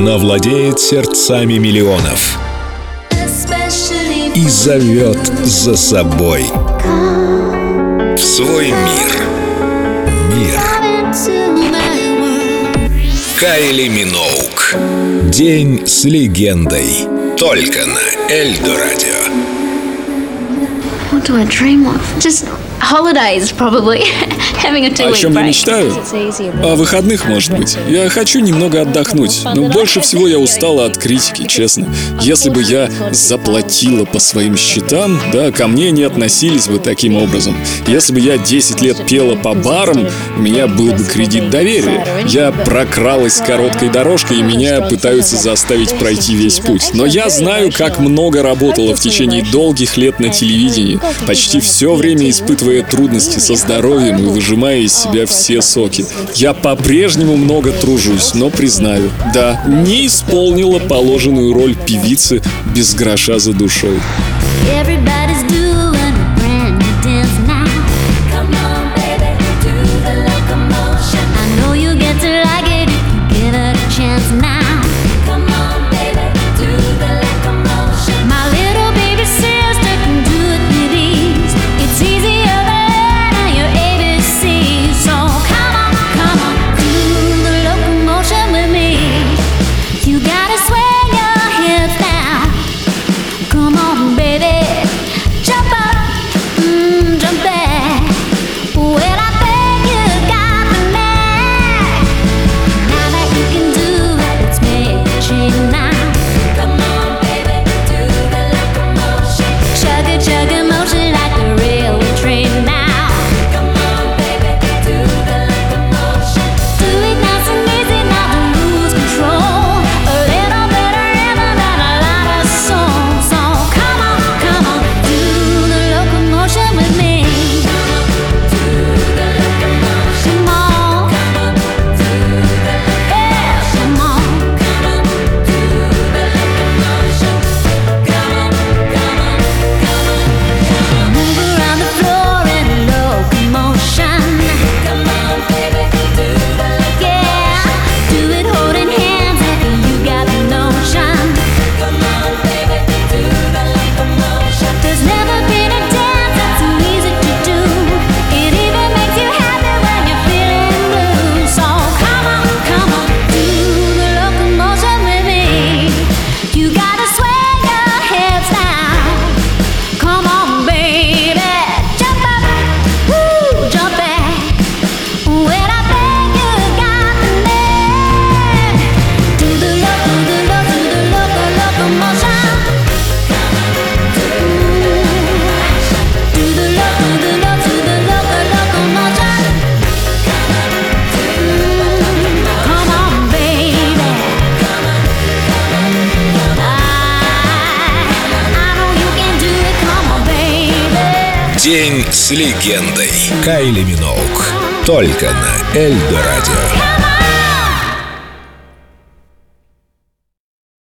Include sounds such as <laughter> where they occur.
Она владеет сердцами миллионов и зовет за собой в свой мир. Мир. Кайли Миноук. День с легендой. Только на Эльдо Радио. What do I dream of? Just holidays, probably. <laughs> Having a О two-week чем я break. мечтаю? О выходных, может быть. Я хочу немного отдохнуть, но больше всего я устала от критики, честно. Если бы я заплатила по своим счетам, да, ко мне не относились бы таким образом. Если бы я 10 лет пела по барам, у меня был бы кредит доверия. Я прокралась короткой дорожкой, и меня пытаются заставить пройти весь путь. Но я знаю, как много работала в течение долгих лет на телевидении, почти все время испытывая трудности со здоровьем и выжимая из себя все соки. Я по-прежнему много тружусь, но признаю, да, не исполнила положенную роль певицы без гроша за душой. Everybody's doing День с легендой. Кайли Миноук. Только на Эльдо Радио.